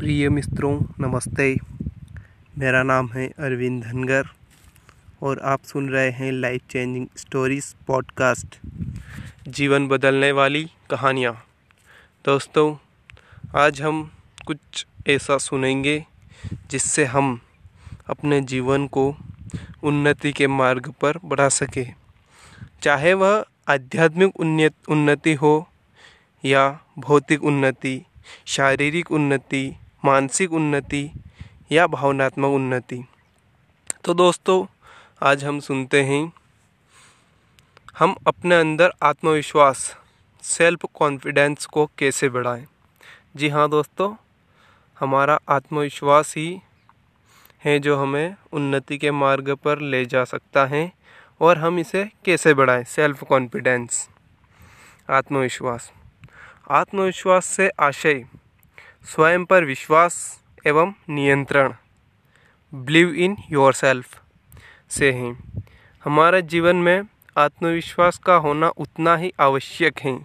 प्रिय मित्रों, नमस्ते। मेरा नाम है अरविंद धनगर और आप सुन रहे हैं लाइफ चेंजिंग स्टोरीज पॉडकास्ट जीवन बदलने वाली कहानियाँ। दोस्तों, आज हम कुछ ऐसा सुनेंगे जिससे हम अपने जीवन को उन्नति के मार्ग पर बढ़ा सके। चाहे वह आध्यात्मिक उन्नति हो या भौतिक उन्नति, शारीरिक उन्नति मानसिक उन्नति या भावनात्मक उन्नति। तो दोस्तों, आज हम सुनते हैं, हम अपने अंदर आत्मविश्वास सेल्फ कॉन्फिडेंस को कैसे बढ़ाएँ? जी हाँ दोस्तों, हमारा आत्मविश्वास ही है जो हमें उन्नति के मार्ग पर ले जा सकता है और हम इसे कैसे बढ़ाएँ? सेल्फ कॉन्फिडेंस आत्मविश्वास। आत्मविश्वास से आशय स्वयं पर विश्वास एवं नियंत्रण। बिलीव इन योर सेल्फ से हैं। हमारे जीवन में आत्मविश्वास का होना उतना ही आवश्यक है,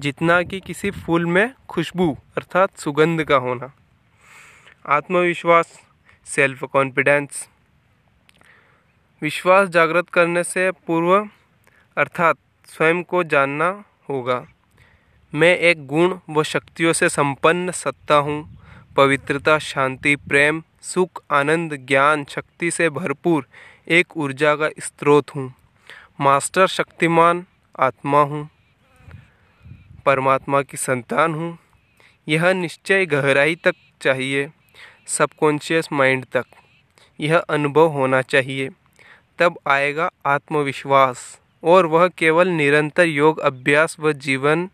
जितना कि किसी फूल में खुशबू अर्थात सुगंध का होना। आत्मविश्वास सेल्फ कॉन्फिडेंस विश्वास जागृत करने से पूर्व अर्थात स्वयं को जानना होगा। मैं एक गुण व शक्तियों से संपन्न सत्ता हूँ। पवित्रता, शांति, प्रेम, सुख, आनंद, ज्ञान, शक्ति से भरपूर एक ऊर्जा का स्रोत हूँ। मास्टर शक्तिमान आत्मा हूँ। परमात्मा की संतान हूँ। यह निश्चय गहराई तक चाहिए, सबकॉन्शियस माइंड तक। यह अनुभव होना चाहिए। तब आएगा आत्मविश्वास और वह केवल निरंतर योग, अभ्यास व जीवन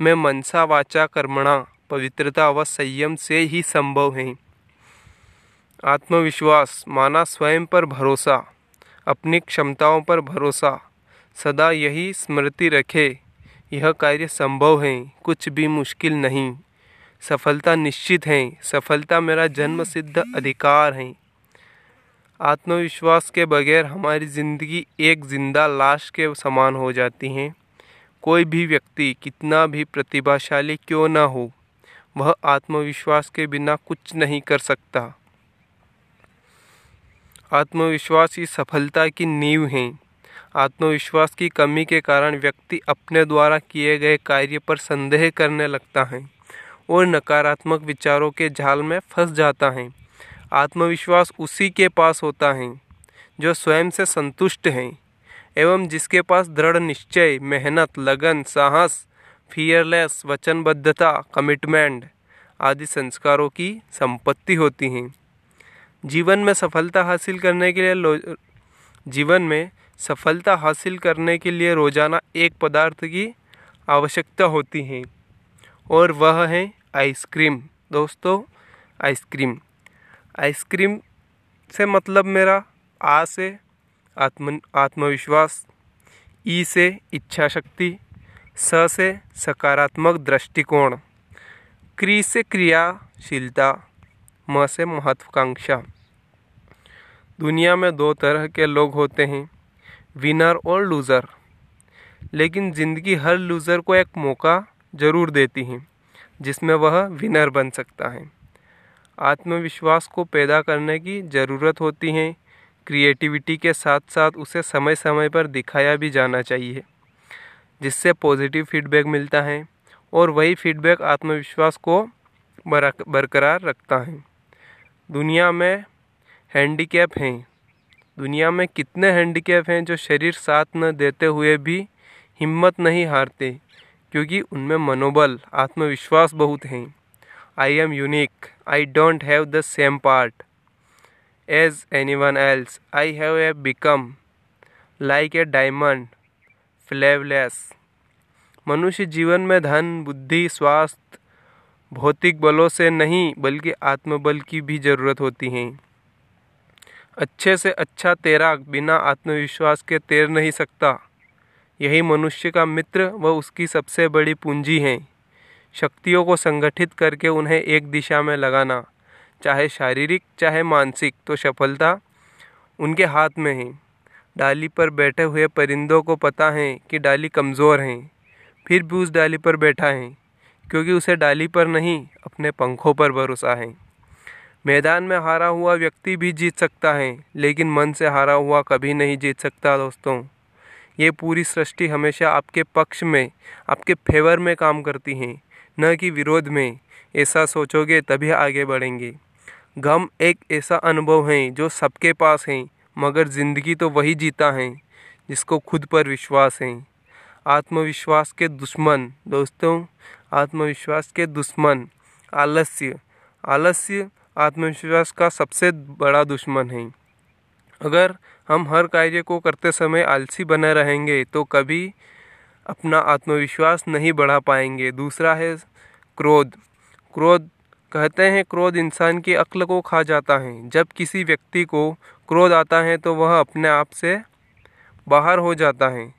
में मनसा वाचा कर्मणा, पवित्रता व संयम से ही संभव है। आत्मविश्वास, माना स्वयं पर भरोसा, अपनी क्षमताओं पर भरोसा, सदा यही स्मृति रखे, यह कार्य संभव है, कुछ भी मुश्किल नहीं। सफलता निश्चित है, सफलता मेरा जन्म सिद्ध अधिकार है। आत्मविश्वास के बगैर हमारी ज़िंदगी एक ज़िंदा लाश के समान हो जाती है। कोई भी व्यक्ति कितना भी प्रतिभाशाली क्यों ना हो, वह आत्मविश्वास के बिना कुछ नहीं कर सकता। आत्मविश्वास ही सफलता की नींव है। आत्मविश्वास की कमी के कारण व्यक्ति अपने द्वारा किए गए कार्य पर संदेह करने लगता है और नकारात्मक विचारों के जाल में फंस जाता है। आत्मविश्वास उसी के पास होता है, जो स्वयं से संतुष्ट हैं। एवं जिसके पास दृढ़ निश्चय, मेहनत, लगन, साहस फियरलेस वचनबद्धता कमिटमेंट आदि संस्कारों की संपत्ति होती हैं। जीवन में सफलता हासिल करने के लिए जीवन में सफलता हासिल करने के लिए रोज़ाना एक पदार्थ की आवश्यकता होती है, और वह है आइसक्रीम। दोस्तों, आइसक्रीम। आइसक्रीम से मतलब मेरा आ से आत्म आत्मविश्वास, ई से इच्छा शक्ति स से सकारात्मक दृष्टिकोण, क्री से क्रियाशीलता, म से महत्वाकांक्षा। दुनिया में दो तरह के लोग होते हैं विनर और लूज़र लेकिन ज़िंदगी हर लूज़र को एक मौका ज़रूर देती है, जिसमें वह विनर बन सकता है। आत्मविश्वास को पैदा करने की ज़रूरत होती है क्रिएटिविटी के साथ साथ उसे समय समय पर दिखाया भी जाना चाहिए, जिससे पॉजिटिव फीडबैक मिलता है और वही फीडबैक आत्मविश्वास को बरकरार रखता है। दुनिया में हैंडीकैप हैं। दुनिया में कितने हैंडीकैप हैं जो शरीर साथ न देते हुए भी हिम्मत नहीं हारते, क्योंकि उनमें मनोबल, आत्मविश्वास बहुत हैं। I am unique I don't have the same part as anyone else. I have become like a diamond, flawless मनुष्य जीवन में धन बुद्धि स्वास्थ्य भौतिक बलों से नहीं बल्कि आत्मबल की भी ज़रूरत होती है। अच्छे से अच्छा तैराक बिना आत्मविश्वास के तैर नहीं सकता। यही मनुष्य का मित्र व उसकी सबसे बड़ी पूंजी है। शक्तियों को संगठित करके उन्हें एक दिशा में लगाना। चाहे शारीरिक, चाहे मानसिक तो सफलता उनके हाथ में है। डाली पर बैठे हुए परिंदों को पता है कि डाली कमज़ोर है। फिर भी उस डाली पर बैठा है, क्योंकि उसे डाली पर नहीं, अपने पंखों पर भरोसा है। मैदान में हारा हुआ व्यक्ति भी जीत सकता है, लेकिन मन से हारा हुआ कभी नहीं जीत सकता दोस्तों। ये पूरी सृष्टि हमेशा आपके पक्ष में, आपके फेवर में काम करती हैं, न कि विरोध में। ऐसा सोचोगे तभी आगे बढ़ेंगे। गम एक ऐसा अनुभव है जो सबके पास है, मगर ज़िंदगी तो वही जीता है, जिसको खुद पर विश्वास है। आत्मविश्वास के दुश्मन, दोस्तों, आत्मविश्वास के दुश्मन, आलस्य। आलस्य आत्मविश्वास का सबसे बड़ा दुश्मन है। अगर हम हर कार्य को करते समय आलसी बने रहेंगे तो कभी अपना आत्मविश्वास नहीं बढ़ा पाएँगे। दूसरा है क्रोध। क्रोध कहते हैं, क्रोध इंसान की अक्ल को खा जाता है। जब किसी व्यक्ति को क्रोध आता है तो वह अपने आप से बाहर हो जाता है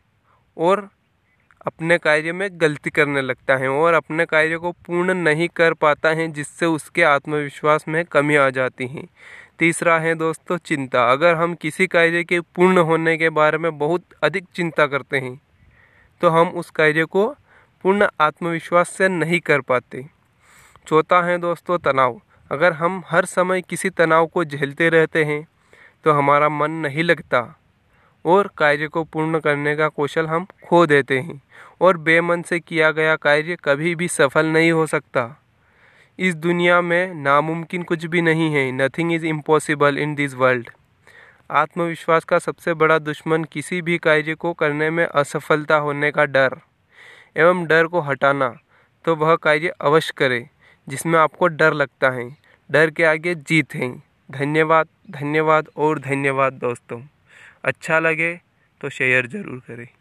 और अपने कार्य में गलती करने लगता है और अपने कार्य को पूर्ण नहीं कर पाता है, जिससे उसके आत्मविश्वास में कमी आ जाती है। तीसरा है दोस्तों, चिंता। अगर हम किसी कार्य के पूर्ण होने के बारे में बहुत अधिक चिंता करते हैं तो हम उस कार्य को पूर्ण आत्मविश्वास से नहीं कर पाते। चौथा है दोस्तों तनाव। अगर हम हर समय किसी तनाव को झेलते रहते हैं तो हमारा मन नहीं लगता और कार्य को पूर्ण करने का कौशल हम खो देते हैं और बेमन से किया गया कार्य कभी भी सफल नहीं हो सकता। इस दुनिया में नामुमकिन कुछ भी नहीं है। Nothing is impossible in this world आत्मविश्वास का सबसे बड़ा दुश्मन किसी भी कार्य को करने में असफलता होने का डर एवं डर को हटाना तो वह कार्य अवश्य करे। जिसमें आपको डर लगता है। डर के आगे जीत है। धन्यवाद धन्यवाद और धन्यवाद दोस्तों। अच्छा लगे तो शेयर ज़रूर करें।